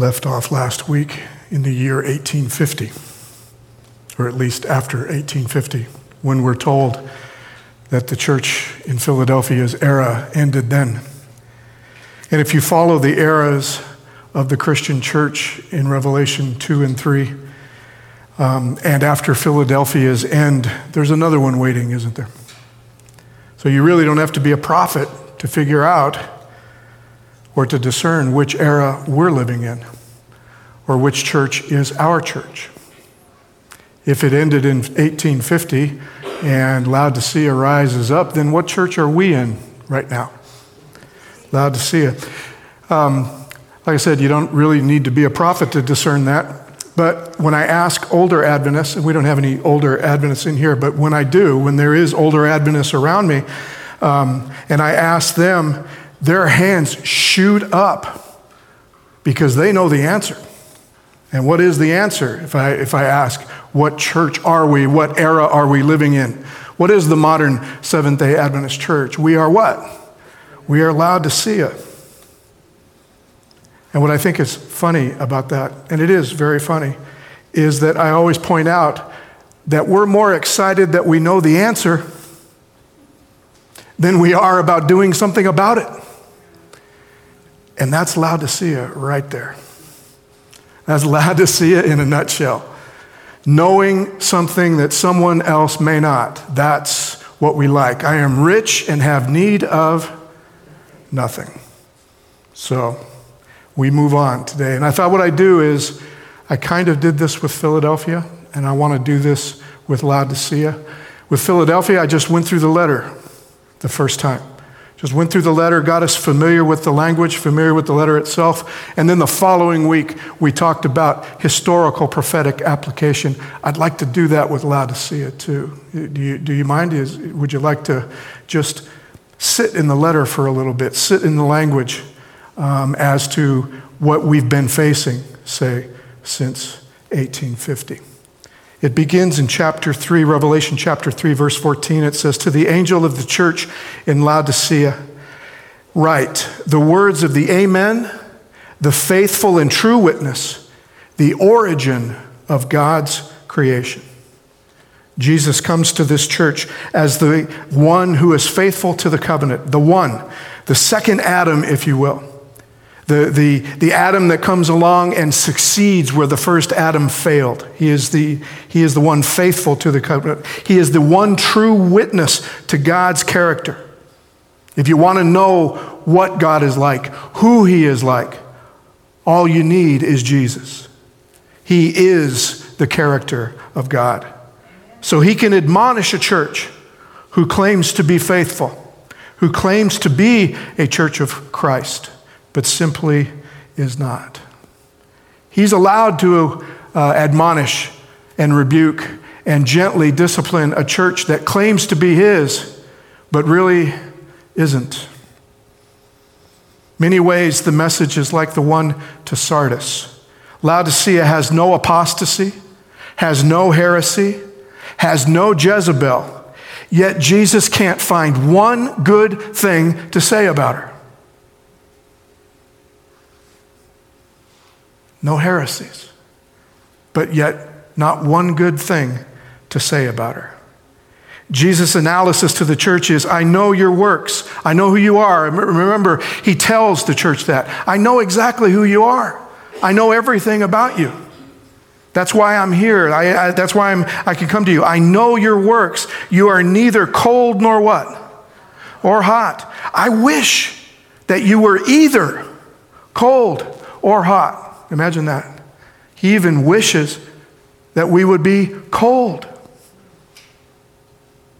left off last week in the year 1850, or at least after 1850, when we're told that the church in Philadelphia's era ended then. And if you follow the eras of the Christian church in Revelation 2 and 3, um, and after Philadelphia's end, there's another one waiting, isn't there? So you really don't have to be a prophet to figure out or to discern which era we're living in or which church is our church. If it ended in 1850 and Laodicea rises up, then what church are we in right now? Laodicea. Um, like I said, you don't really need to be a prophet to discern that. But when I ask older Adventists, and we don't have any older Adventists in here, but when I do, when there is older Adventists around me, um, and I ask them, their hands shoot up because they know the answer. And what is the answer if I, if I ask, what church are we? What era are we living in? What is the modern Seventh day Adventist church? We are what? We are Laodicea. And what I think is funny about that, and it is very funny, is that I always point out that we're more excited that we know the answer than we are about doing something about it. And that's Laodicea right there. That's Laodicea in a nutshell. Knowing something that someone else may not. That's what we like. I am rich and have need of nothing. So we move on today. And I thought what I'd do is I kind of did this with Philadelphia, and I want to do this with Laodicea. With Philadelphia, I just went through the letter the first time. Just went through the letter, got us familiar with the language, familiar with the letter itself. And then the following week, we talked about historical prophetic application. I'd like to do that with Laodicea too. Do you, do you mind? Is, would you like to just sit in the letter for a little bit, sit in the language um, as to what we've been facing, say, since 1850? It begins in chapter 3, Revelation chapter 3, verse 14. It says, To the angel of the church in Laodicea, write the words of the Amen, the faithful and true witness, the origin of God's creation. Jesus comes to this church as the one who is faithful to the covenant, the one, the second Adam, if you will the, the, the Adam that comes along and succeeds where the first Adam failed. He is, the, he is the one faithful to the covenant. He is the one true witness to God's character. If you want to know what God is like, who He is like, all you need is Jesus. He is the character of God. So He can admonish a church who claims to be faithful, who claims to be a church of Christ but simply is not. He's allowed to uh, admonish and rebuke and gently discipline a church that claims to be his, but really isn't. Many ways, the message is like the one to Sardis. Laodicea has no apostasy, has no heresy, has no Jezebel, yet Jesus can't find one good thing to say about her. No heresies, but yet not one good thing to say about her. Jesus' analysis to the church is I know your works. I know who you are. Remember, he tells the church that. I know exactly who you are. I know everything about you. That's why I'm here. I, I, that's why I'm, I can come to you. I know your works. You are neither cold nor what? Or hot. I wish that you were either cold or hot. Imagine that. He even wishes that we would be cold.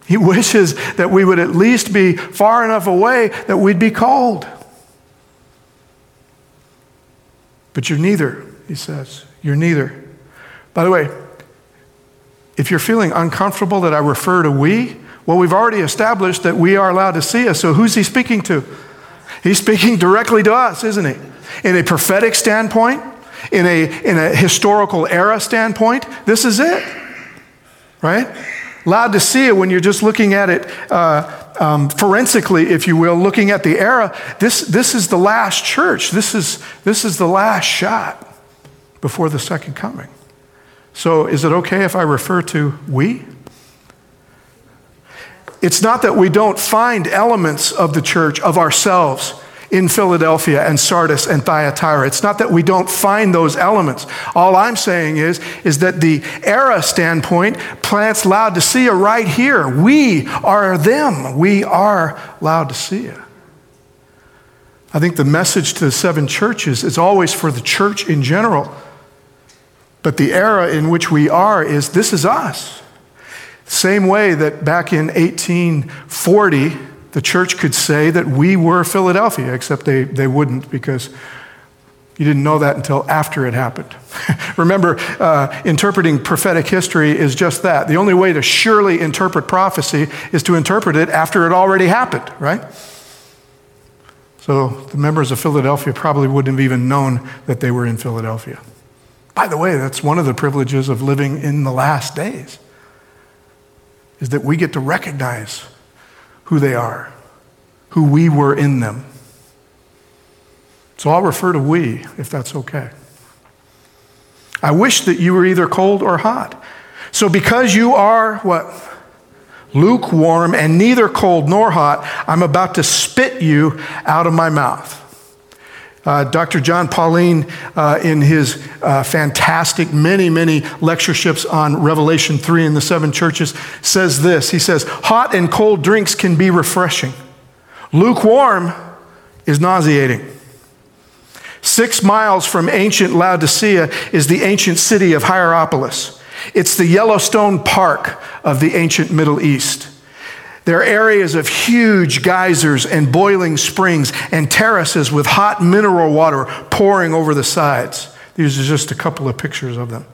He wishes that we would at least be far enough away that we'd be cold. But you're neither, he says. You're neither. By the way, if you're feeling uncomfortable that I refer to we, well, we've already established that we are allowed to see us. So who's he speaking to? He's speaking directly to us, isn't he? In a prophetic standpoint, in a, in a historical era standpoint, this is it, right? Laodicea, when you're just looking at it uh, um, forensically, if you will, looking at the era, this, this is the last church. This is, this is the last shot. before the second coming. So, is it okay if I refer to we? It's not that we don't find elements of the church, of ourselves, in Philadelphia and Sardis and Thyatira. It's not that we don't find those elements. All I'm saying is, is that the era standpoint plants Laodicea right here. We are them. We are Laodicea. I think the message to the seven churches is always for the church in general. But the era in which we are is this is us. Same way that back in 1840, the church could say that we were Philadelphia, except they, they wouldn't because you didn't know that until after it happened. Remember, uh, interpreting prophetic history is just that. The only way to surely interpret prophecy is to interpret it after it already happened, right? So the members of Philadelphia probably wouldn't have even known that they were in Philadelphia. By the way, that's one of the privileges of living in the last days, is that we get to recognize who they are, who we were in them. So I'll refer to we, if that's okay. I wish that you were either cold or hot. So because you are what? lukewarm, and neither cold nor hot, I'm about to spit you out of my mouth. Uh, Dr. Jon Paulien, uh, in his uh, fantastic many, many lectureships on Revelation 3 and the seven churches, says this He says, Hot and cold drinks can be refreshing, lukewarm is nauseating. Six miles from ancient Laodicea is the ancient city of Hierapolis. It's the Yellowstone Park of the ancient Middle East. There are areas of huge geysers and boiling springs and terraces with hot mineral water pouring over the sides. These are just a couple of pictures of them.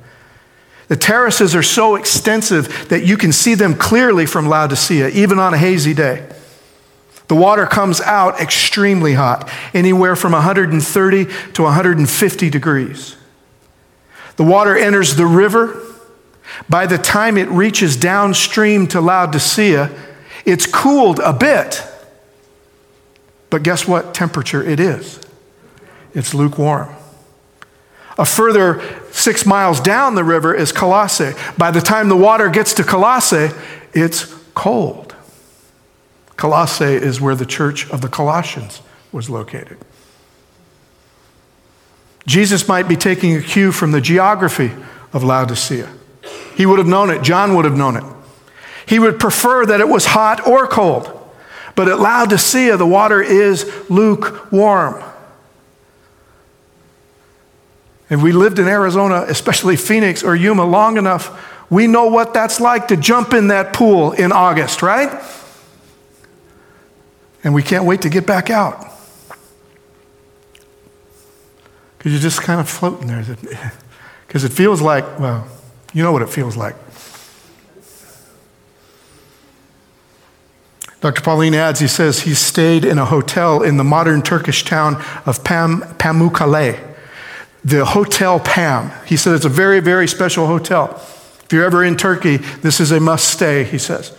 The terraces are so extensive that you can see them clearly from Laodicea, even on a hazy day. The water comes out extremely hot, anywhere from 130 to 150 degrees. The water enters the river by the time it reaches downstream to Laodicea, it's cooled a bit. But guess what temperature it is? It's lukewarm. A further six miles down the river is Colossae. By the time the water gets to Colossae, it's cold. Colossae is where the church of the Colossians was located. Jesus might be taking a cue from the geography of Laodicea. He would have known it. John would have known it. He would prefer that it was hot or cold. But at Laodicea, the water is lukewarm. If we lived in Arizona, especially Phoenix or Yuma, long enough, we know what that's like to jump in that pool in August, right? And we can't wait to get back out. Because you're just kind of floating there. Because it feels like, well, you know what it feels like. Dr. Paulien adds, he says he stayed in a hotel in the modern Turkish town of Pam, Pamukkale, the Hotel Pam. He said it's a very, very special hotel. If you're ever in Turkey, this is a must stay, he says.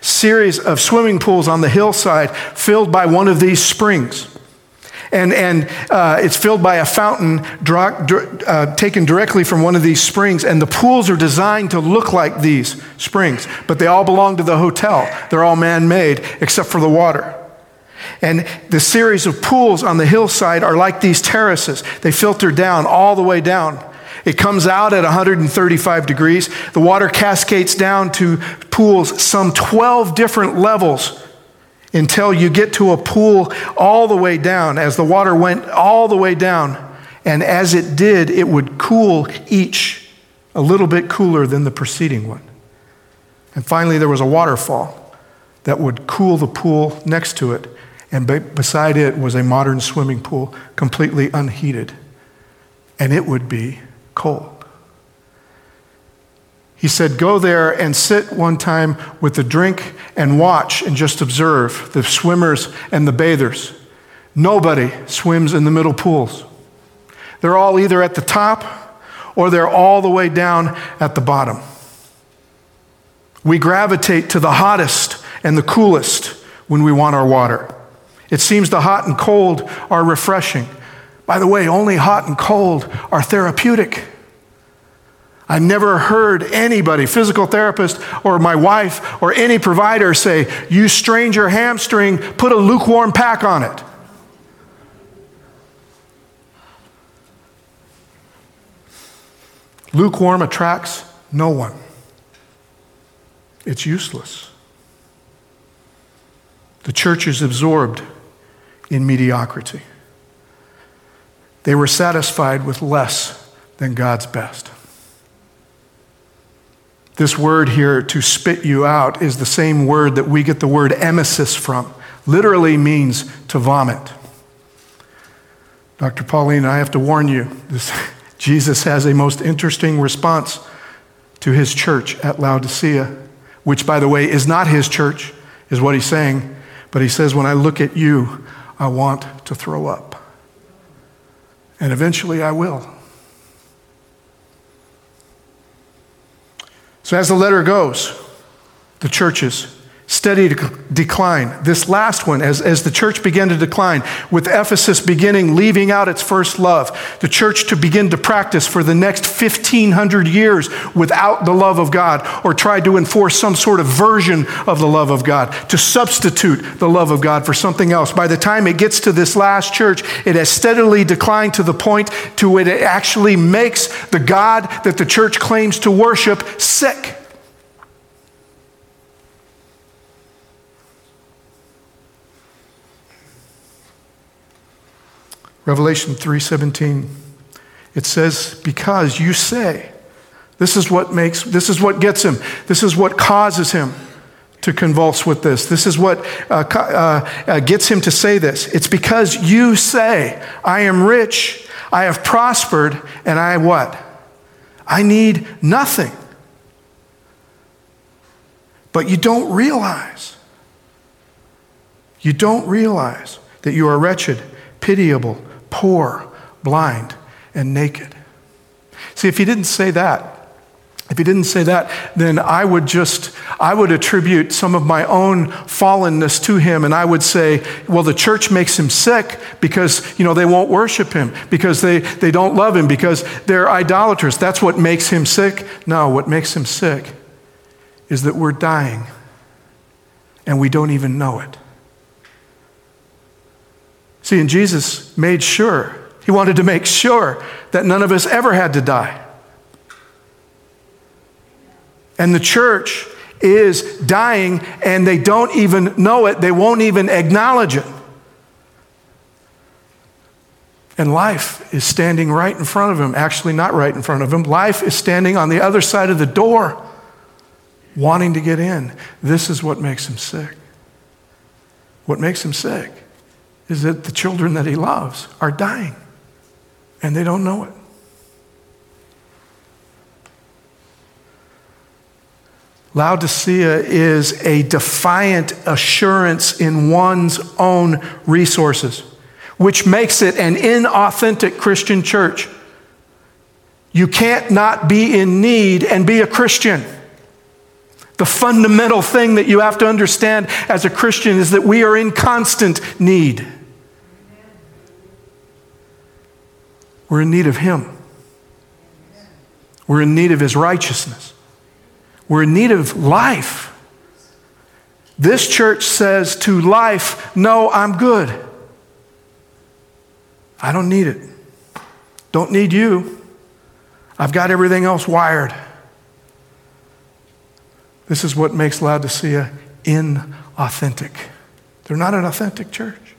Series of swimming pools on the hillside filled by one of these springs. And, and uh, it's filled by a fountain uh, taken directly from one of these springs. And the pools are designed to look like these springs, but they all belong to the hotel. They're all man made except for the water. And the series of pools on the hillside are like these terraces. They filter down all the way down. It comes out at 135 degrees. The water cascades down to pools some 12 different levels until you get to a pool all the way down, as the water went all the way down. And as it did, it would cool each a little bit cooler than the preceding one. And finally, there was a waterfall that would cool the pool next to it. And beside it was a modern swimming pool, completely unheated. And it would be cold. He said, Go there and sit one time with a drink and watch and just observe the swimmers and the bathers. Nobody swims in the middle pools. They're all either at the top or they're all the way down at the bottom. We gravitate to the hottest and the coolest when we want our water. It seems the hot and cold are refreshing. By the way, only hot and cold are therapeutic. I never heard anybody, physical therapist or my wife or any provider say, You strained your hamstring, put a lukewarm pack on it. Lukewarm attracts no one, it's useless. The church is absorbed in mediocrity. They were satisfied with less than God's best. This word here, to spit you out, is the same word that we get the word emesis from. Literally means to vomit. Dr. Paulien, I have to warn you, this, Jesus has a most interesting response to his church at Laodicea, which, by the way, is not his church, is what he's saying. But he says, When I look at you, I want to throw up. And eventually I will. So, as the letter goes, the churches steady decline. This last one, as, as the church began to decline, with Ephesus beginning, leaving out its first love, the church to begin to practice for the next 1500 years without the love of God, or try to enforce some sort of version of the love of God, to substitute the love of God for something else. By the time it gets to this last church, it has steadily declined to the point to where it actually makes the God that the church claims to worship sick. Revelation 3:17 it says because you say this is what makes this is what gets him. This is what causes him to convulse with this. This is what uh, uh, uh, gets him to say this. It's because you say i am rich i have prospered and i what? I need nothing. But you don't realize you don't realize that you are wretched pitiable poor, blind, and naked. See, if he didn't say that, if he didn't say that, then I would just, I would attribute some of my own fallenness to him and I would say, well, the church makes him sick because, you know, they won't worship him, because they, they don't love him, because they're idolaters. That's what makes him sick. No, what makes him sick is that we're dying and we don't even know it. See, and Jesus made sure, he wanted to make sure that none of us ever had to die. And the church is dying and they don't even know it, they won't even acknowledge it. And life is standing right in front of him. Actually, not right in front of him. Life is standing on the other side of the door, wanting to get in. This is what makes him sick. What makes him sick is that the children that he loves are dying and they don't know it. Laodicea is a defiant assurance in one's own resources, which makes it an inauthentic Christian church. You can't not be in need and be a Christian. The fundamental thing that you have to understand as a Christian is that we are in constant need. We're in need of Him. We're in need of His righteousness. We're in need of life. This church says to life, No, I'm good. I don't need it. Don't need you. I've got everything else wired. This is what makes Laodicea inauthentic. They're not an authentic church.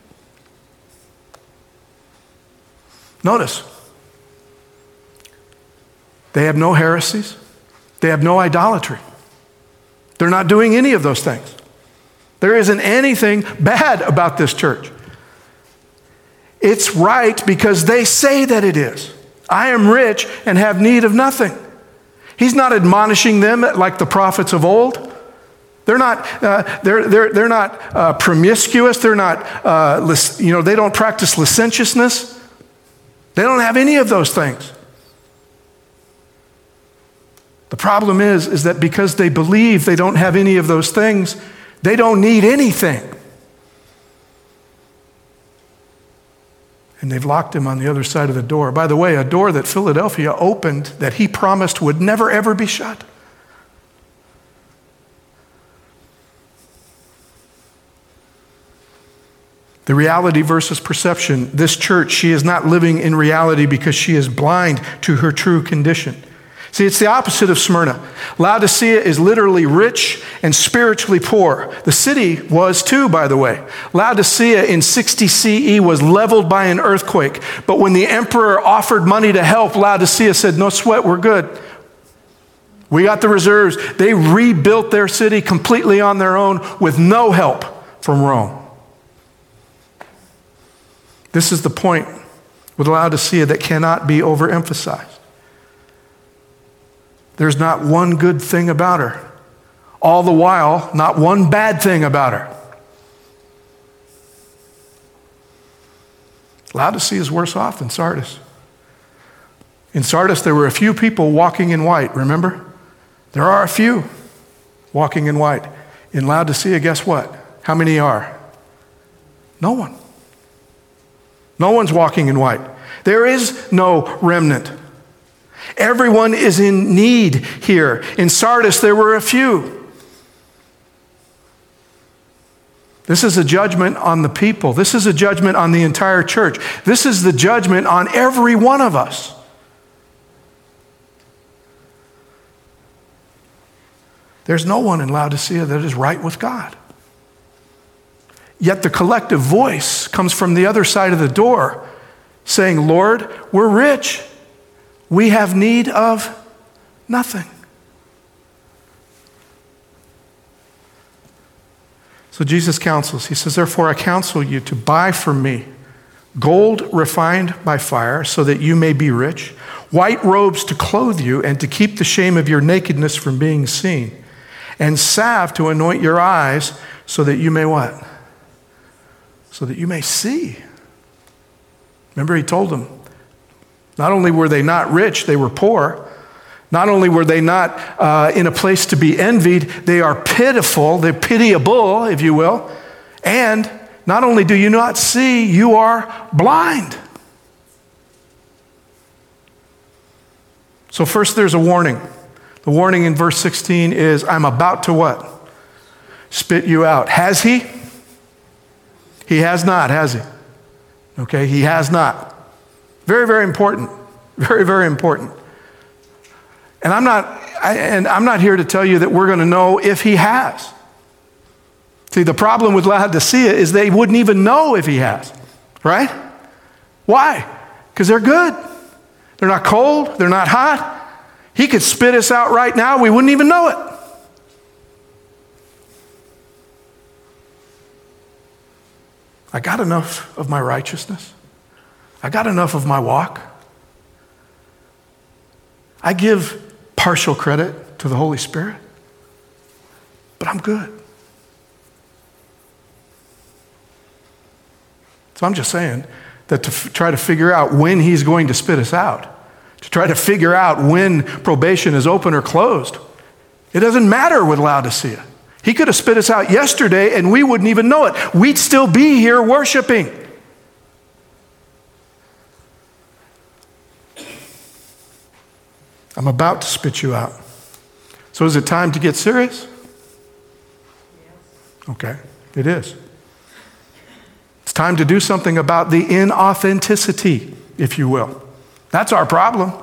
Notice, they have no heresies. They have no idolatry. They're not doing any of those things. There isn't anything bad about this church. It's right because they say that it is. I am rich and have need of nothing. He's not admonishing them like the prophets of old. They're not, uh, they're, they're, they're not uh, promiscuous. They're not, uh, you know, they don't practice licentiousness. They don't have any of those things. The problem is, is that because they believe they don't have any of those things, they don't need anything. And they've locked him on the other side of the door. By the way, a door that Philadelphia opened that he promised would never, ever be shut. The reality versus perception. This church, she is not living in reality because she is blind to her true condition. See, it's the opposite of Smyrna. Laodicea is literally rich and spiritually poor. The city was too, by the way. Laodicea in 60 CE was leveled by an earthquake. But when the emperor offered money to help, Laodicea said, No sweat, we're good. We got the reserves. They rebuilt their city completely on their own with no help from Rome. This is the point with Laodicea that cannot be overemphasized. There's not one good thing about her. All the while, not one bad thing about her. Laodicea is worse off than Sardis. In Sardis, there were a few people walking in white, remember? There are a few walking in white. In Laodicea, guess what? How many are? No one. No one's walking in white. There is no remnant. Everyone is in need here. In Sardis, there were a few. This is a judgment on the people. This is a judgment on the entire church. This is the judgment on every one of us. There's no one in Laodicea that is right with God. Yet the collective voice comes from the other side of the door saying, Lord, we're rich. We have need of nothing. So Jesus counsels. He says, Therefore, I counsel you to buy from me gold refined by fire, so that you may be rich, white robes to clothe you, and to keep the shame of your nakedness from being seen, and salve to anoint your eyes, so that you may what? So that you may see. Remember, he told them, not only were they not rich, they were poor. Not only were they not uh, in a place to be envied, they are pitiful, they're pitiable, if you will. And not only do you not see, you are blind. So, first, there's a warning. The warning in verse 16 is I'm about to what? Spit you out. Has he? He has not, has he? Okay, he has not. Very, very important. Very, very important. And I'm not, I, and I'm not here to tell you that we're going to know if he has. See, the problem with Laodicea is they wouldn't even know if he has, right? Why? Because they're good. They're not cold, they're not hot. He could spit us out right now, we wouldn't even know it. I got enough of my righteousness. I got enough of my walk. I give partial credit to the Holy Spirit, but I'm good. So I'm just saying that to f- try to figure out when He's going to spit us out, to try to figure out when probation is open or closed, it doesn't matter with Laodicea. He could have spit us out yesterday and we wouldn't even know it. We'd still be here worshiping. I'm about to spit you out. So is it time to get serious? Okay, it is. It's time to do something about the inauthenticity, if you will. That's our problem.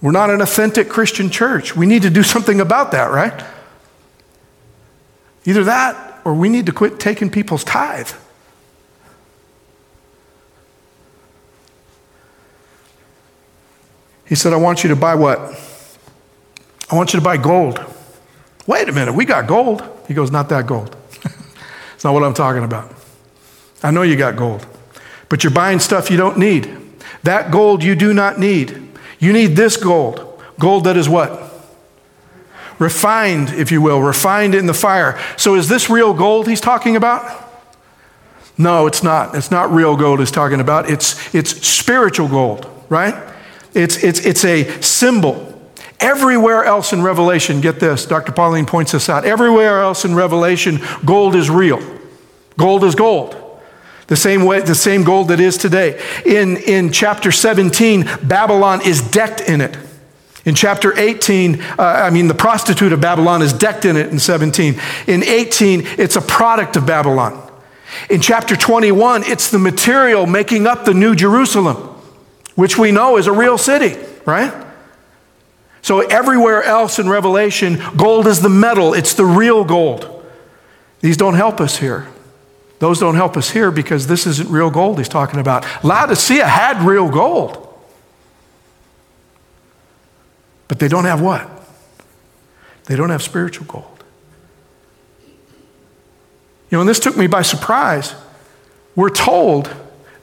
We're not an authentic Christian church. We need to do something about that, right? Either that or we need to quit taking people's tithe. He said, I want you to buy what? I want you to buy gold. Wait a minute, we got gold. He goes, Not that gold. it's not what I'm talking about. I know you got gold, but you're buying stuff you don't need. That gold you do not need. You need this gold. Gold that is what? Refined, if you will, refined in the fire. So is this real gold he's talking about? No, it's not. It's not real gold he's talking about. It's, it's spiritual gold, right? It's, it's, it's a symbol. Everywhere else in Revelation, get this, Dr. Paulien points this out. Everywhere else in Revelation, gold is real. Gold is gold. The same way, the same gold that is today. In, in chapter 17, Babylon is decked in it. In chapter 18, uh, I mean, the prostitute of Babylon is decked in it in 17. In 18, it's a product of Babylon. In chapter 21, it's the material making up the New Jerusalem, which we know is a real city, right? So, everywhere else in Revelation, gold is the metal, it's the real gold. These don't help us here. Those don't help us here because this isn't real gold he's talking about. Laodicea had real gold. But they don't have what? They don't have spiritual gold. You know, and this took me by surprise. We're told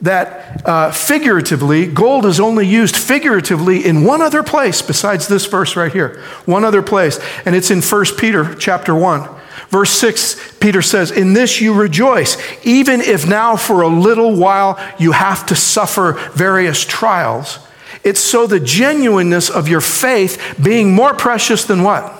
that uh, figuratively, gold is only used figuratively in one other place besides this verse right here. One other place, and it's in 1 Peter chapter 1. Verse 6, Peter says, In this you rejoice, even if now for a little while you have to suffer various trials. It's so the genuineness of your faith being more precious than what?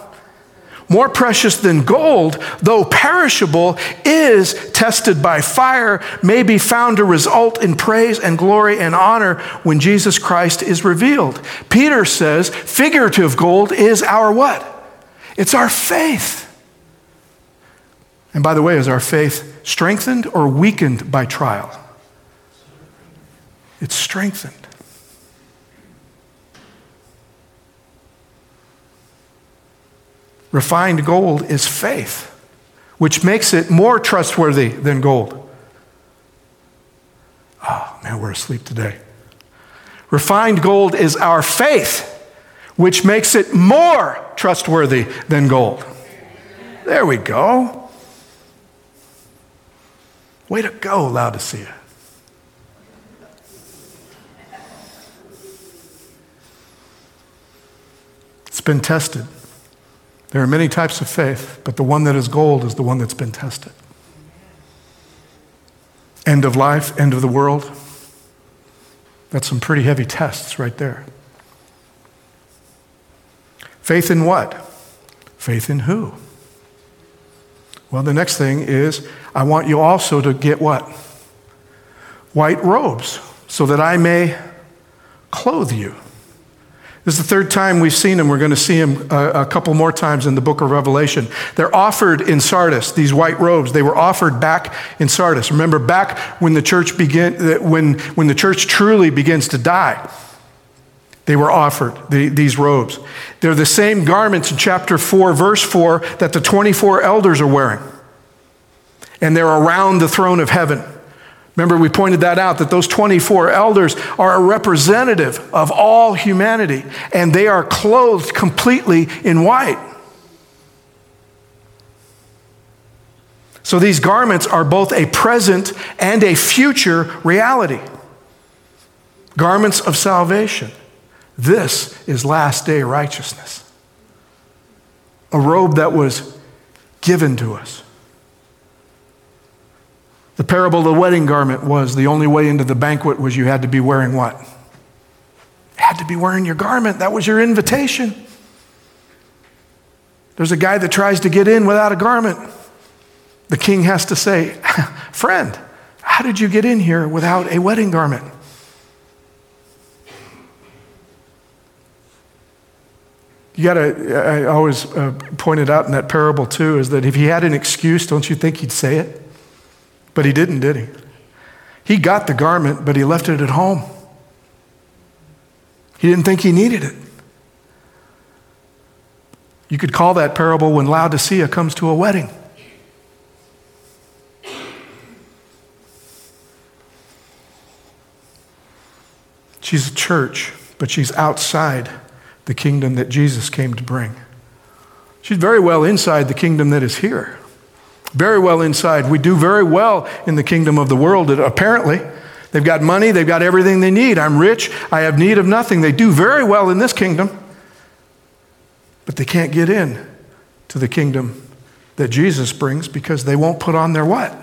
More precious than gold, though perishable, is tested by fire, may be found to result in praise and glory and honor when Jesus Christ is revealed. Peter says figurative gold is our what? It's our faith. And by the way, is our faith strengthened or weakened by trial? It's strengthened. Refined gold is faith, which makes it more trustworthy than gold. Oh, man, we're asleep today. Refined gold is our faith, which makes it more trustworthy than gold. There we go. Way to go, Laodicea. It's been tested. There are many types of faith, but the one that is gold is the one that's been tested. End of life, end of the world. That's some pretty heavy tests right there. Faith in what? Faith in who? Well, the next thing is I want you also to get what? White robes, so that I may clothe you. This is the third time we've seen him. We're going to see him a, a, couple more times in the book of Revelation. They're offered in Sardis, these white robes. They were offered back in Sardis. Remember, back when the church begin, uh, when, when the church truly begins to die, they were offered the, these robes. They're the same garments in chapter 4, verse 4, that the 24 elders are wearing. And they're around the throne of heaven. Remember, we pointed that out that those 24 elders are a representative of all humanity, and they are clothed completely in white. So these garments are both a present and a future reality. Garments of salvation. This is last day righteousness. A robe that was given to us. The parable of the wedding garment was the only way into the banquet was you had to be wearing what? You had to be wearing your garment. That was your invitation. There's a guy that tries to get in without a garment. The king has to say, Friend, how did you get in here without a wedding garment? You got to, I always uh, pointed out in that parable too, is that if he had an excuse, don't you think he'd say it? But he didn't, did he? He got the garment, but he left it at home. He didn't think he needed it. You could call that parable when Laodicea comes to a wedding. She's a church, but she's outside the kingdom that Jesus came to bring. She's very well inside the kingdom that is here. Very well inside. We do very well in the kingdom of the world, apparently. They've got money, they've got everything they need. I'm rich, I have need of nothing. They do very well in this kingdom, but they can't get in to the kingdom that Jesus brings because they won't put on their what?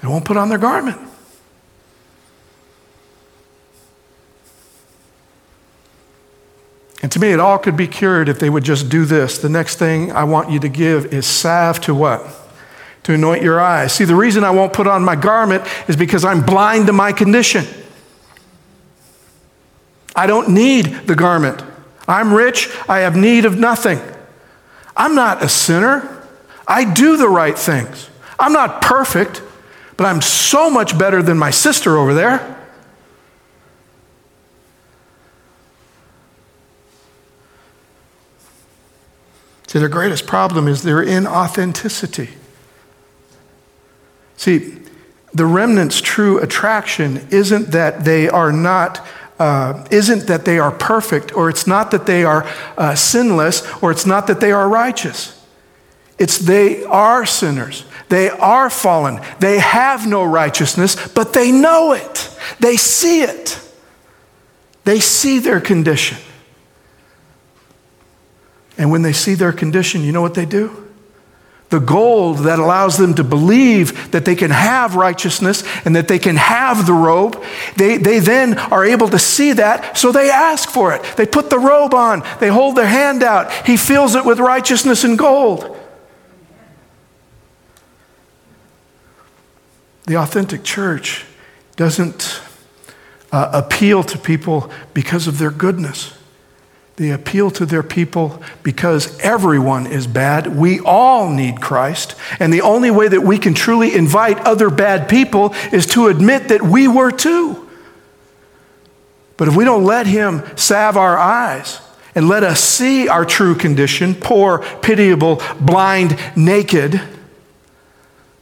They won't put on their garment. And to me, it all could be cured if they would just do this. The next thing I want you to give is salve to what? to anoint your eyes. See, the reason I won't put on my garment is because I'm blind to my condition. I don't need the garment. I'm rich, I have need of nothing. I'm not a sinner. I do the right things. I'm not perfect, but I'm so much better than my sister over there. See, their greatest problem is their inauthenticity. See, the remnant's true attraction isn't that they are not uh, isn't that they are perfect, or it's not that they are uh, sinless, or it's not that they are righteous. It's they are sinners. They are fallen. They have no righteousness, but they know it. They see it. They see their condition. And when they see their condition, you know what they do? the gold that allows them to believe that they can have righteousness and that they can have the robe, they, they then are able to see that, so they ask for it. They put the robe on, they hold their hand out. He fills it with righteousness and gold. The authentic church doesn't uh, appeal to people because of their goodness. They appeal to their people because everyone is bad. We all need Christ. And the only way that we can truly invite other bad people is to admit that we were too. But if we don't let Him salve our eyes and let us see our true condition, poor, pitiable, blind, naked,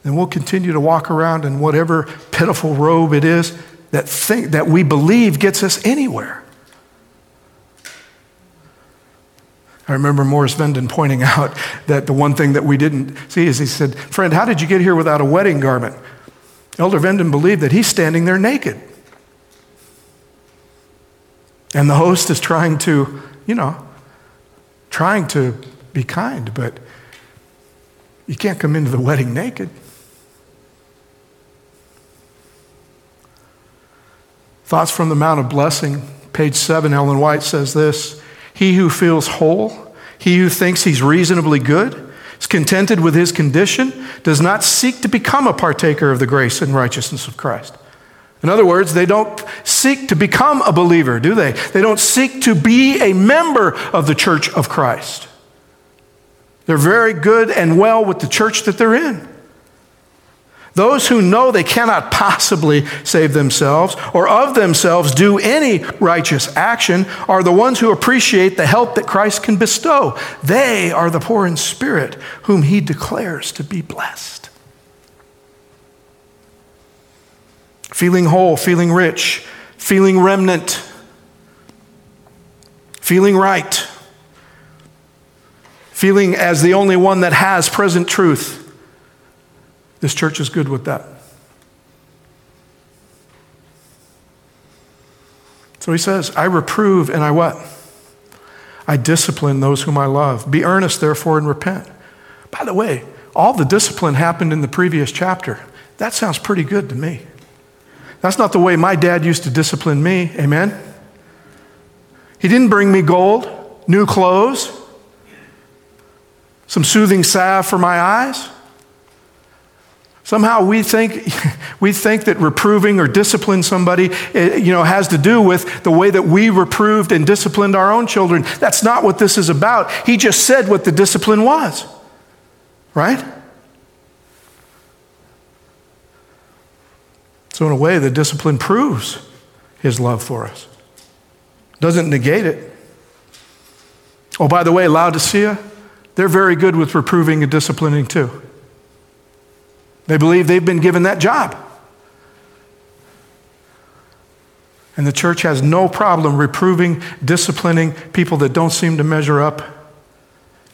then we'll continue to walk around in whatever pitiful robe it is that, think, that we believe gets us anywhere. I remember Morris Venden pointing out that the one thing that we didn't see is he said, Friend, how did you get here without a wedding garment? Elder Venden believed that he's standing there naked. And the host is trying to, you know, trying to be kind, but you can't come into the wedding naked. Thoughts from the Mount of Blessing, page 7, Ellen White says this he who feels whole, he who thinks he's reasonably good, is contented with his condition, does not seek to become a partaker of the grace and righteousness of Christ. In other words, they don't seek to become a believer, do they? They don't seek to be a member of the church of Christ. They're very good and well with the church that they're in. Those who know they cannot possibly save themselves or of themselves do any righteous action are the ones who appreciate the help that Christ can bestow. They are the poor in spirit, whom he declares to be blessed. Feeling whole, feeling rich, feeling remnant, feeling right, feeling as the only one that has present truth this church is good with that. So he says, I reprove and I what? I discipline those whom I love. Be earnest, therefore, and repent. By the way, all the discipline happened in the previous chapter. That sounds pretty good to me. That's not the way my dad used to discipline me. Amen? He didn't bring me gold, new clothes, some soothing salve for my eyes. Somehow we think, we think that reproving or disciplining somebody eh, you know, has to do with the way that we reproved and disciplined our own children. That's not what this is about. He just said what the discipline was, right? So, in a way, the discipline proves his love for us, doesn't negate it. Oh, by the way, Laodicea, they're very good with reproving and disciplining too. They believe they've been given that job. And the church has no problem reproving, disciplining people that don't seem to measure up.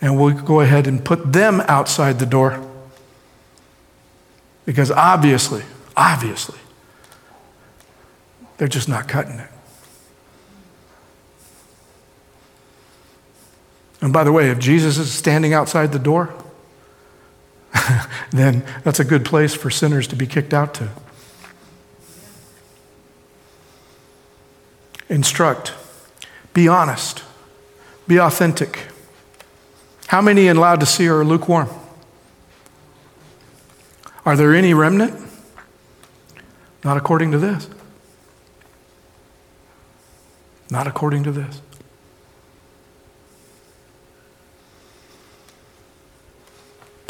And we'll go ahead and put them outside the door. Because obviously, obviously, they're just not cutting it. And by the way, if Jesus is standing outside the door, then that's a good place for sinners to be kicked out to. Instruct. Be honest. Be authentic. How many in Laodicea are lukewarm? Are there any remnant? Not according to this. Not according to this.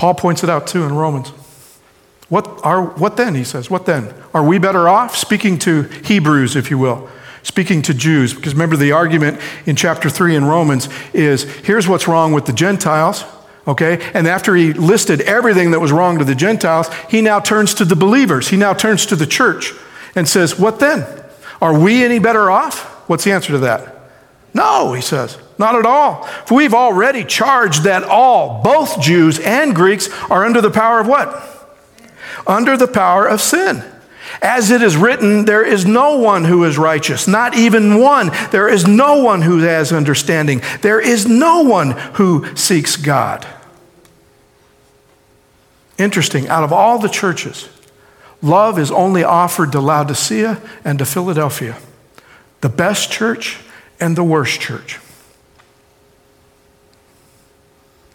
Paul points it out too in Romans. What, are, what then, he says? What then? Are we better off? Speaking to Hebrews, if you will, speaking to Jews, because remember the argument in chapter 3 in Romans is here's what's wrong with the Gentiles, okay? And after he listed everything that was wrong to the Gentiles, he now turns to the believers, he now turns to the church and says, What then? Are we any better off? What's the answer to that? No, he says. Not at all. For we've already charged that all, both Jews and Greeks, are under the power of what? Under the power of sin. As it is written, there is no one who is righteous, not even one. There is no one who has understanding. There is no one who seeks God. Interesting, out of all the churches, love is only offered to Laodicea and to Philadelphia, the best church and the worst church.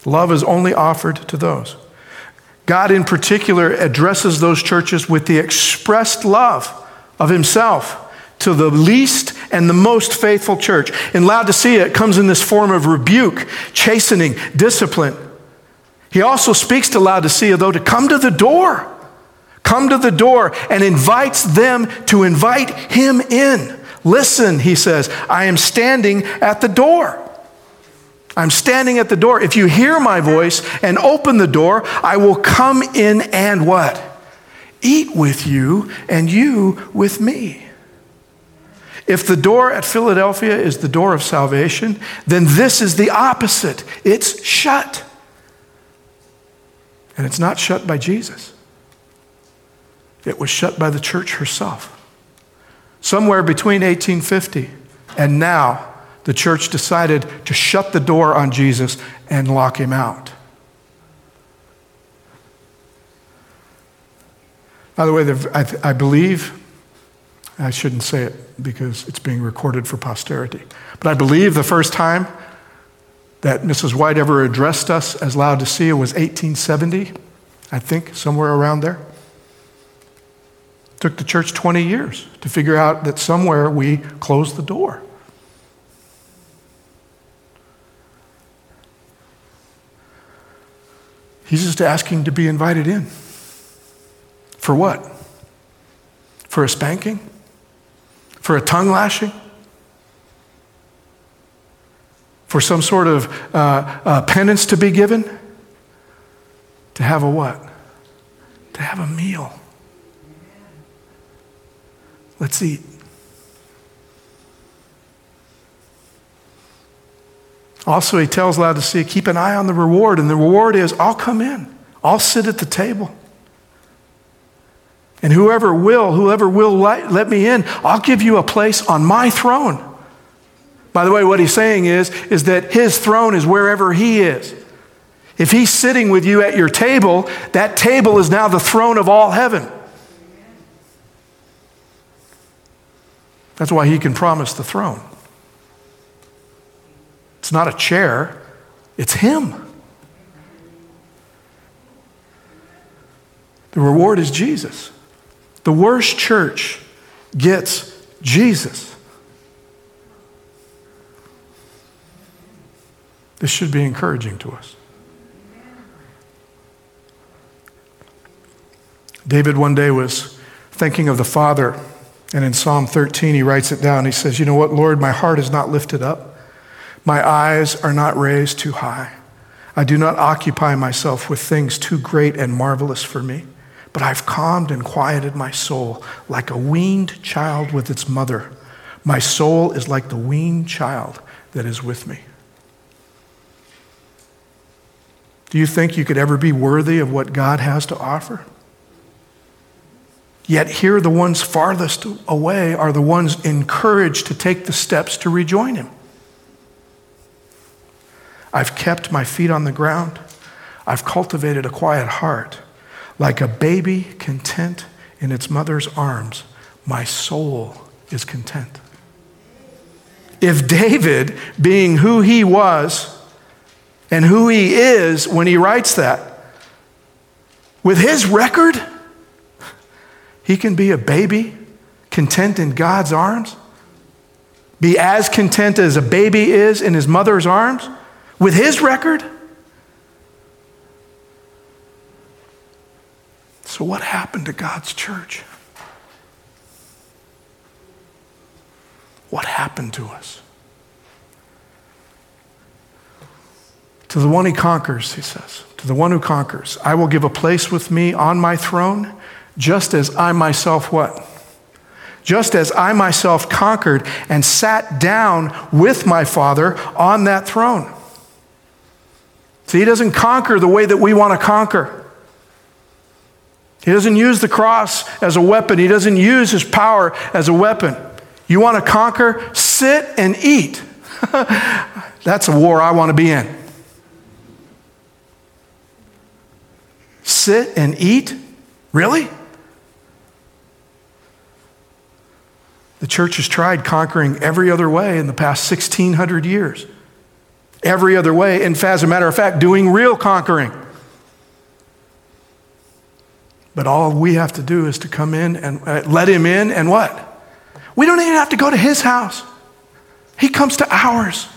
Love is only offered to those. God, in particular, addresses those churches with the expressed love of Himself to the least and the most faithful church. In Laodicea, it comes in this form of rebuke, chastening, discipline. He also speaks to Laodicea, though, to come to the door. Come to the door and invites them to invite him in. Listen, he says, I am standing at the door. I'm standing at the door. If you hear my voice and open the door, I will come in and what? Eat with you and you with me. If the door at Philadelphia is the door of salvation, then this is the opposite. It's shut. And it's not shut by Jesus, it was shut by the church herself. Somewhere between 1850 and now, the church decided to shut the door on Jesus and lock him out. By the way, I, believe, I shouldn't say it because it's being recorded for posterity, but I believe the first time that Mrs. White ever addressed us as Laodicea was 1870, I think, somewhere around there. Took the church 20 years to figure out that somewhere we closed the door. He's just asking to be invited in. For what? For a spanking? For a tongue lashing? For some sort of uh, uh, penance to be given? To have a what? To have a meal. Let's eat. Also, he tells Laodicea, keep an eye on the reward. And the reward is, I'll come in, I'll sit at the table. And whoever will, whoever will let, let me in, I'll give you a place on my throne. By the way, what he's saying is, is that his throne is wherever he is. If he's sitting with you at your table, that table is now the throne of all heaven. That's why he can promise the throne. It's not a chair, it's Him. The reward is Jesus. The worst church gets Jesus. This should be encouraging to us. David one day was thinking of the Father, and in Psalm 13, he writes it down. He says, You know what, Lord, my heart is not lifted up. My eyes are not raised too high. I do not occupy myself with things too great and marvelous for me, but I've calmed and quieted my soul like a weaned child with its mother. My soul is like the weaned child that is with me. Do you think you could ever be worthy of what God has to offer? Yet here, the ones farthest away are the ones encouraged to take the steps to rejoin Him. I've kept my feet on the ground. I've cultivated a quiet heart. Like a baby content in its mother's arms, my soul is content. If David, being who he was and who he is when he writes that, with his record, he can be a baby content in God's arms? Be as content as a baby is in his mother's arms with his record? So, what happened to God's church? What happened to us? To the one he conquers, he says, to the one who conquers, I will give a place with me on my throne, just as I myself what? Just as I myself conquered and sat down with my Father on that throne. See, he doesn't conquer the way that we want to conquer. He doesn't use the cross as a weapon. He doesn't use his power as a weapon. You want to conquer? Sit and eat. That's a war I want to be in. Sit and eat? Really? The church has tried conquering every other way in the past 1600 years. Every other way. And as a matter of fact, doing real conquering. But all we have to do is to come in and uh, let him in and what? We don't even have to go to his house, he comes to ours.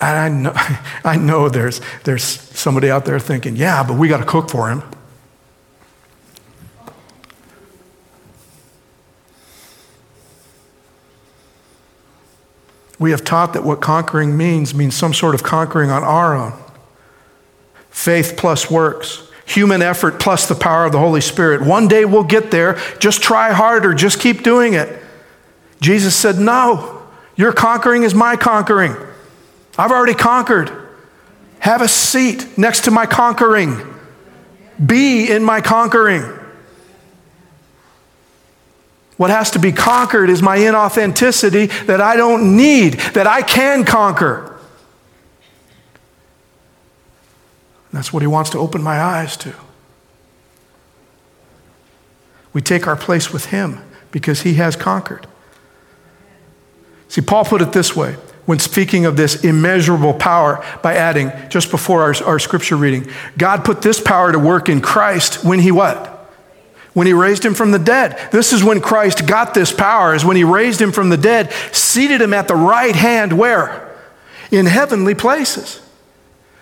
And I know, I know there's, there's somebody out there thinking, yeah, but we got to cook for him. We have taught that what conquering means means some sort of conquering on our own. Faith plus works, human effort plus the power of the Holy Spirit. One day we'll get there. Just try harder, just keep doing it. Jesus said, No, your conquering is my conquering. I've already conquered. Have a seat next to my conquering. Be in my conquering. What has to be conquered is my inauthenticity that I don't need, that I can conquer. That's what he wants to open my eyes to. We take our place with him because he has conquered. See, Paul put it this way when speaking of this immeasurable power by adding, just before our, our scripture reading, God put this power to work in Christ when he what? When he raised him from the dead. This is when Christ got this power, is when he raised him from the dead, seated him at the right hand where? In heavenly places.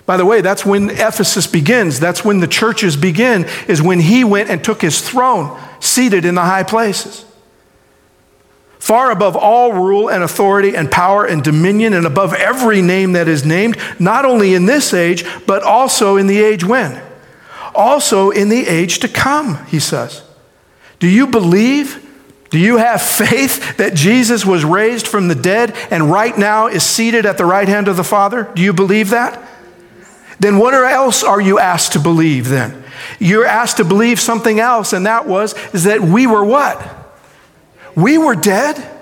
By the way, that's when Ephesus begins. That's when the churches begin, is when he went and took his throne, seated in the high places far above all rule and authority and power and dominion, and above every name that is named, not only in this age, but also in the age when? Also in the age to come, he says. Do you believe? Do you have faith that Jesus was raised from the dead and right now is seated at the right hand of the Father? Do you believe that? Then what else are you asked to believe then? You're asked to believe something else, and that was is that we were what? We were dead.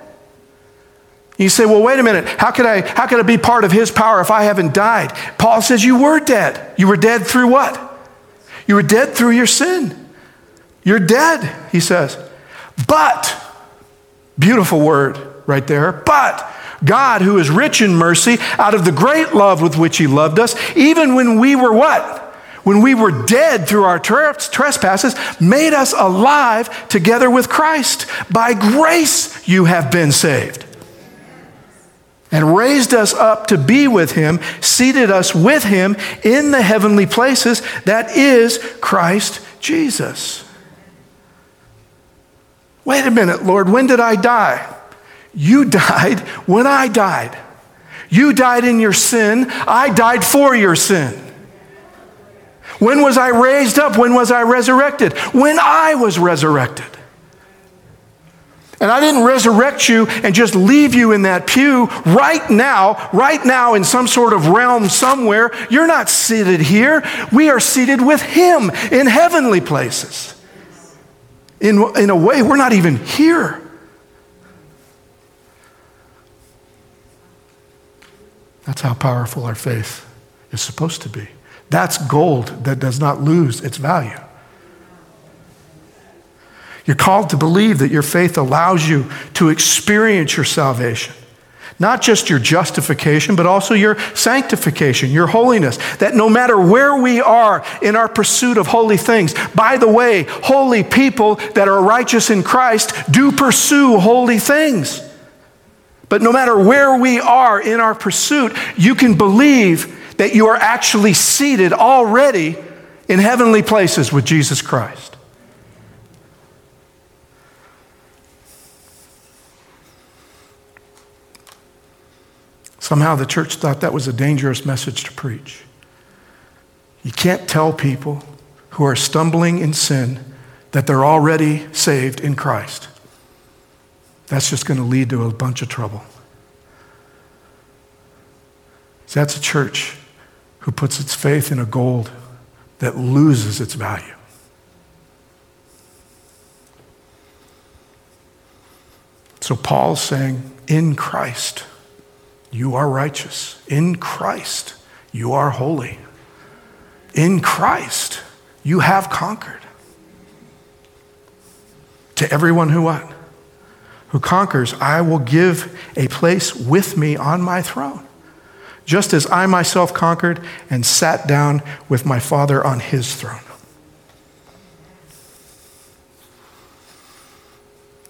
You say, well, wait a minute. How could, I, how could I be part of his power if I haven't died? Paul says you were dead. You were dead through what? You were dead through your sin. You're dead, he says. But, beautiful word right there, but God, who is rich in mercy, out of the great love with which he loved us, even when we were what? When we were dead through our trespasses, made us alive together with Christ. By grace you have been saved. And raised us up to be with him, seated us with him in the heavenly places. That is Christ Jesus. Wait a minute, Lord, when did I die? You died when I died. You died in your sin, I died for your sin. When was I raised up? When was I resurrected? When I was resurrected. And I didn't resurrect you and just leave you in that pew right now, right now in some sort of realm somewhere. You're not seated here. We are seated with Him in heavenly places. In, in a way, we're not even here. That's how powerful our faith is supposed to be. That's gold that does not lose its value. You're called to believe that your faith allows you to experience your salvation. Not just your justification, but also your sanctification, your holiness. That no matter where we are in our pursuit of holy things, by the way, holy people that are righteous in Christ do pursue holy things. But no matter where we are in our pursuit, you can believe that you are actually seated already in heavenly places with Jesus Christ. Somehow the church thought that was a dangerous message to preach. You can't tell people who are stumbling in sin that they're already saved in Christ. That's just going to lead to a bunch of trouble. That's a church who puts its faith in a gold that loses its value. So Paul's saying, in Christ, you are righteous. In Christ, you are holy. In Christ, you have conquered. To everyone who what? Who conquers, I will give a place with me on my throne, just as I myself conquered and sat down with my Father on his throne.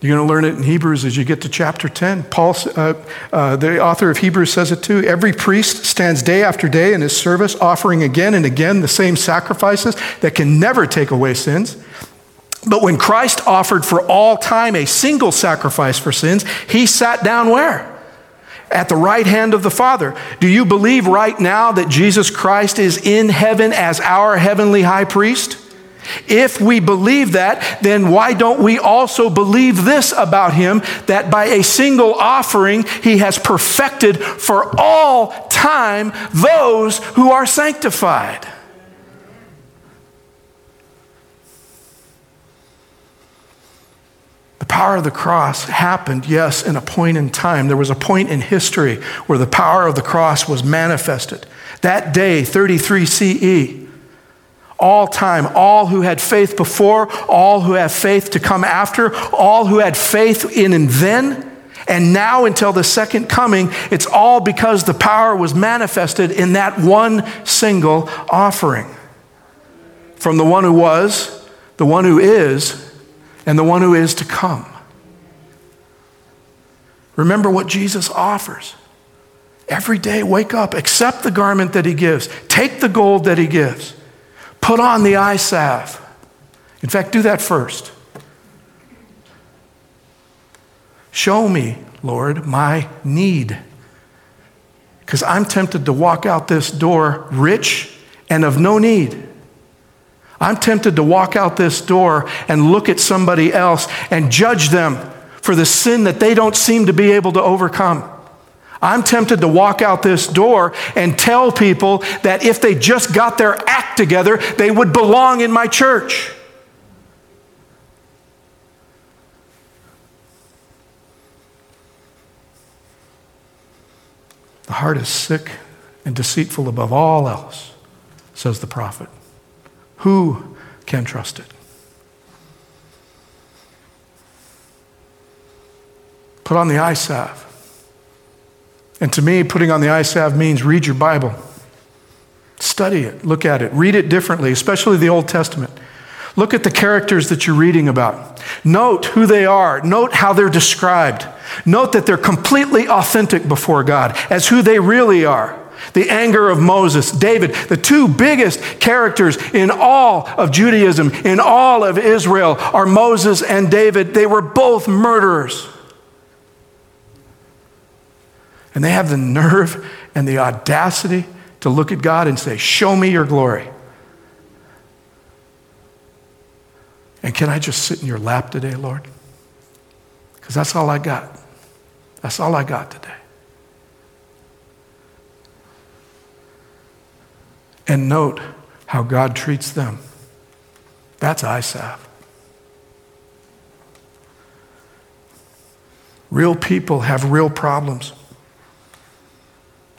You're going to learn it in Hebrews as you get to chapter 10. Paul, uh, uh, the author of Hebrews, says it too. Every priest stands day after day in his service, offering again and again the same sacrifices that can never take away sins. But when Christ offered for all time a single sacrifice for sins, he sat down where? At the right hand of the Father. Do you believe right now that Jesus Christ is in heaven as our heavenly high priest? If we believe that, then why don't we also believe this about him that by a single offering he has perfected for all time those who are sanctified? Power of the cross happened, yes, in a point in time. There was a point in history where the power of the cross was manifested. That day, 33 CE, all time, all who had faith before, all who have faith to come after, all who had faith in and then, and now until the second coming, it's all because the power was manifested in that one single offering. From the one who was, the one who is, and the one who is to come. Remember what Jesus offers. Every day, wake up, accept the garment that he gives, take the gold that he gives. Put on the eye salve. In fact, do that first. Show me, Lord, my need. Because I'm tempted to walk out this door rich and of no need. I'm tempted to walk out this door and look at somebody else and judge them for the sin that they don't seem to be able to overcome. I'm tempted to walk out this door and tell people that if they just got their act together, they would belong in my church. The heart is sick and deceitful above all else, says the prophet. Who can trust it? Put on the salve. And to me, putting on the salve means read your Bible. Study it, look at it, read it differently, especially the Old Testament. Look at the characters that you're reading about. Note who they are. Note how they're described. Note that they're completely authentic before God as who they really are. The anger of Moses, David, the two biggest characters in all of Judaism, in all of Israel, are Moses and David. They were both murderers. And they have the nerve and the audacity to look at God and say, Show me your glory. And can I just sit in your lap today, Lord? Because that's all I got. That's all I got today. And note how God treats them. That's salve. Real people have real problems.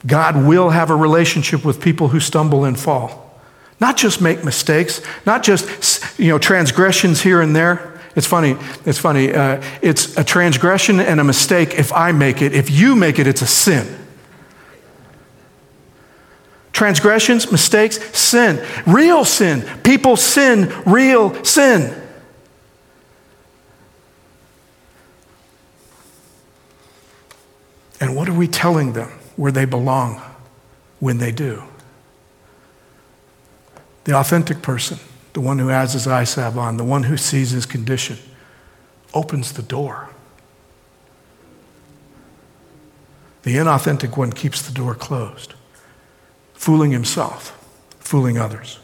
God will have a relationship with people who stumble and fall. Not just make mistakes, not just you know transgressions here and there. It's funny. It's funny. Uh, it's a transgression and a mistake if I make it. If you make it, it's a sin. Transgressions, mistakes, sin. Real sin. People sin, real sin. And what are we telling them where they belong when they do? The authentic person, the one who has his eye salve on, the one who sees his condition, opens the door. The inauthentic one keeps the door closed fooling himself, fooling others.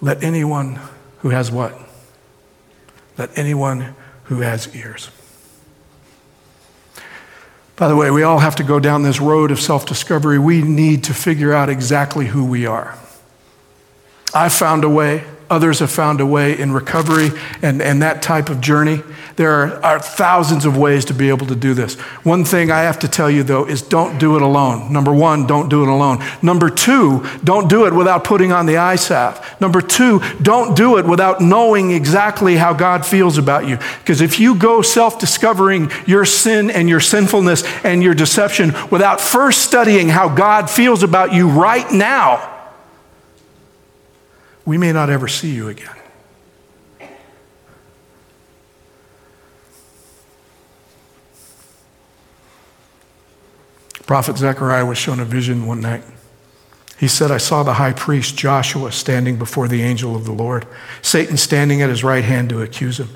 Let anyone who has what? Let anyone who has ears. By the way, we all have to go down this road of self discovery. We need to figure out exactly who we are. I found a way. Others have found a way in recovery and, and that type of journey. There are, are, thousands of ways to be able to do this. One thing I have to tell you, though, is don't do it alone. Number one, don't do it alone. Number two, don't do it without putting on the eye salve. Number two, don't do it without knowing exactly how God feels about you. Because if you go self discovering your sin and your sinfulness and your deception without first studying how God feels about you right now, we may not ever see you again. Prophet Zechariah was shown a vision one night. He said, I saw the high priest Joshua standing before the angel of the Lord, Satan standing at his right hand to accuse him.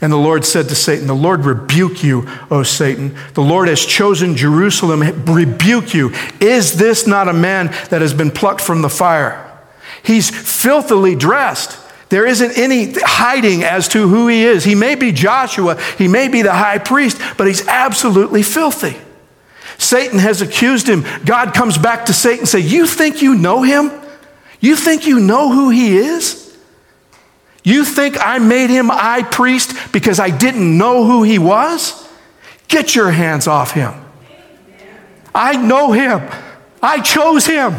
And the Lord said to Satan, The Lord rebuke you, O Satan. The Lord has chosen Jerusalem, rebuke you. Is this not a man that has been plucked from the fire? He's filthily dressed. There isn't any hiding as to who he is. He may be Joshua, he may be the high priest, but he's absolutely filthy. Satan has accused him. God comes back to Satan and say, "You think you know him? You think you know who he is? You think I made him high priest because I didn't know who he was? Get your hands off him. I know him. I chose him.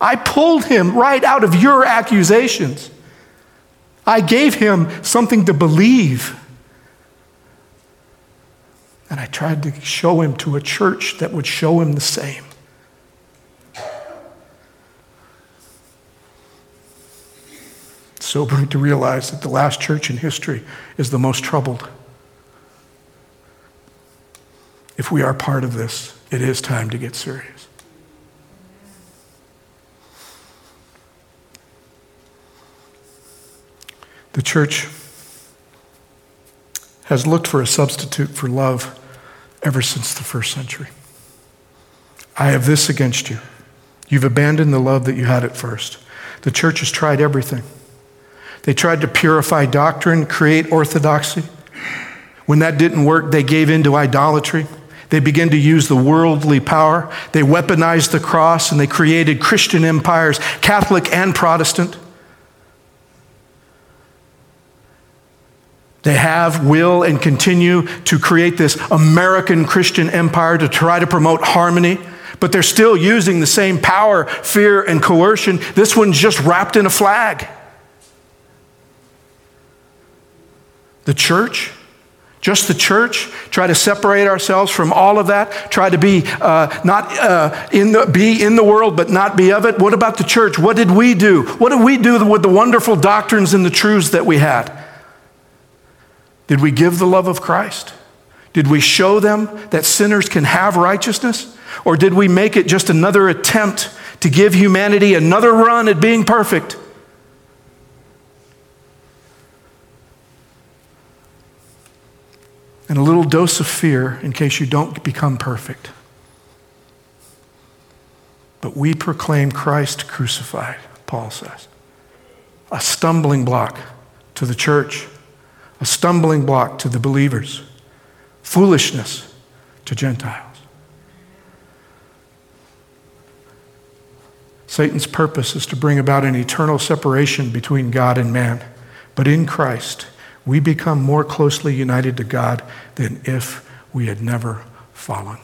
I pulled him right out of your accusations. I gave him something to believe. And I tried to show him to a church that would show him the same. It's sobering to realize that the last church in history is the most troubled. If we are part of this, it is time to get serious. The church has looked for a substitute for love ever since the first century. I have this against you. You've abandoned the love that you had at first. The church has tried everything. They tried to purify doctrine, create orthodoxy. When that didn't work, they gave in to idolatry. They began to use the worldly power. They weaponized the cross and they created Christian empires, Catholic and Protestant. They have, will, and continue to create this American Christian empire to try to promote harmony, but they're still using the same power, fear, and coercion. This one's just wrapped in a flag. The church, just the church, try to separate ourselves from all of that, try to be uh, not uh, in the, be in the world but not be of it. What about the church? What did we do? What did we do with the wonderful doctrines and the truths that we had? Did we give the love of Christ? Did we show them that sinners can have righteousness? Or did we make it just another attempt to give humanity another run at being perfect? And a little dose of fear in case you don't become perfect. But we proclaim Christ crucified, Paul says. A stumbling block to the church a stumbling block to the believers, foolishness to Gentiles. Satan's purpose is to bring about an eternal separation between God and man. But in Christ, we become more closely united to God than if we had never fallen.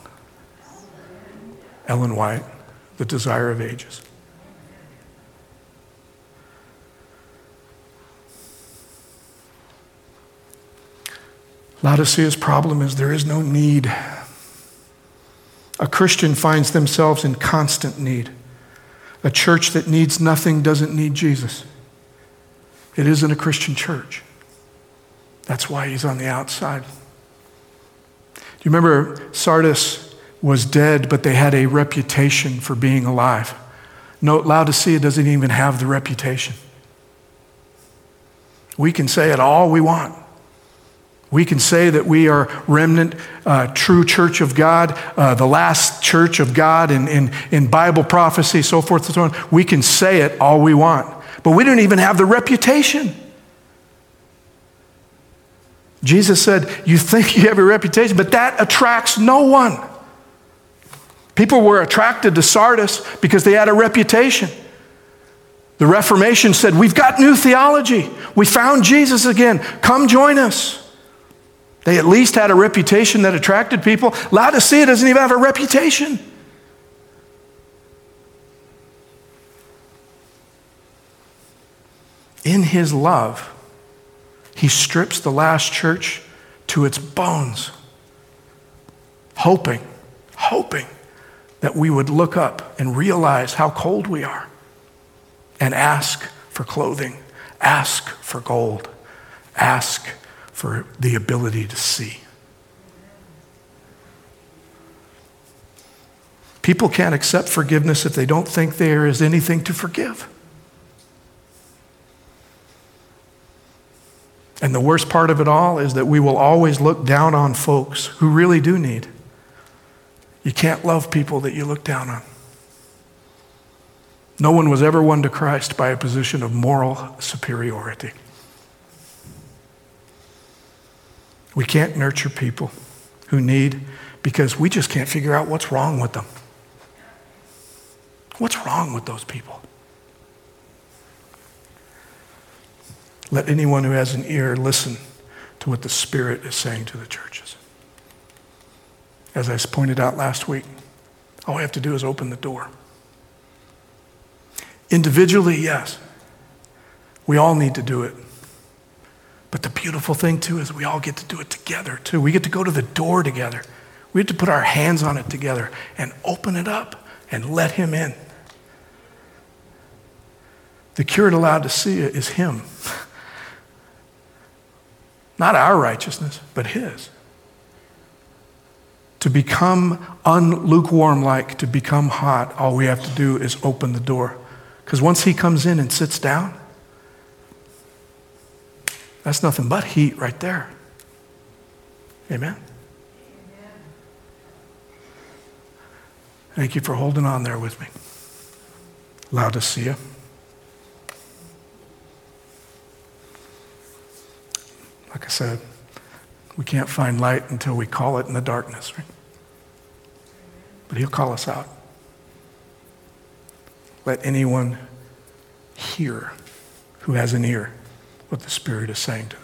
Ellen White, The Desire of Ages. Laodicea's problem is there is no need. A Christian finds themselves in constant need. A church that needs nothing doesn't need Jesus. It isn't a Christian church. That's why he's on the outside. Do you remember Sardis was dead, but they had a reputation for being alive? Note, Laodicea doesn't even have the reputation. We can say it all we want. We can say that we are remnant, uh, true church of God, uh, the last church of God in, in, in Bible prophecy, so forth and so on. We can say it all we want, but we don't even have the reputation. Jesus said, You think you have a reputation, but that attracts no one. People were attracted to Sardis because they had a reputation. The Reformation said, We've got new theology. We found Jesus again. Come join us. They at least had a reputation that attracted people. Laodicea doesn't even have a reputation. In his love, he strips the last church to its bones, hoping, hoping that we would look up and realize how cold we are and ask for clothing, ask for gold, ask for the ability to see. People can't accept forgiveness if they don't think there is anything to forgive. And the worst part of it all is that we will always look down on folks who really do need. You can't love people that you look down on. No one was ever won to Christ by a position of moral superiority. We can't nurture people who need because we just can't figure out what's wrong with them. What's wrong with those people? Let anyone who has an ear listen to what the Spirit is saying to the churches. As I pointed out last week, all we have to do is open the door. Individually, yes. We all need to do it. But the beautiful thing, too, is we all get to do it together, too. We get to go to the door together. We get to put our hands on it together and open it up and let Him in. The cure to Laodicea is Him. Not our righteousness, but His. To become unlukewarm like, to become hot, all we have to do is open the door. Because once he comes in and sits down, that's nothing but heat right there. Amen? Thank you for holding on there with me. Laodicea. Like I said, we can't find light until we call it in the darkness, right? But he'll call us out. Let anyone hear who has an ear what the Spirit is saying to church.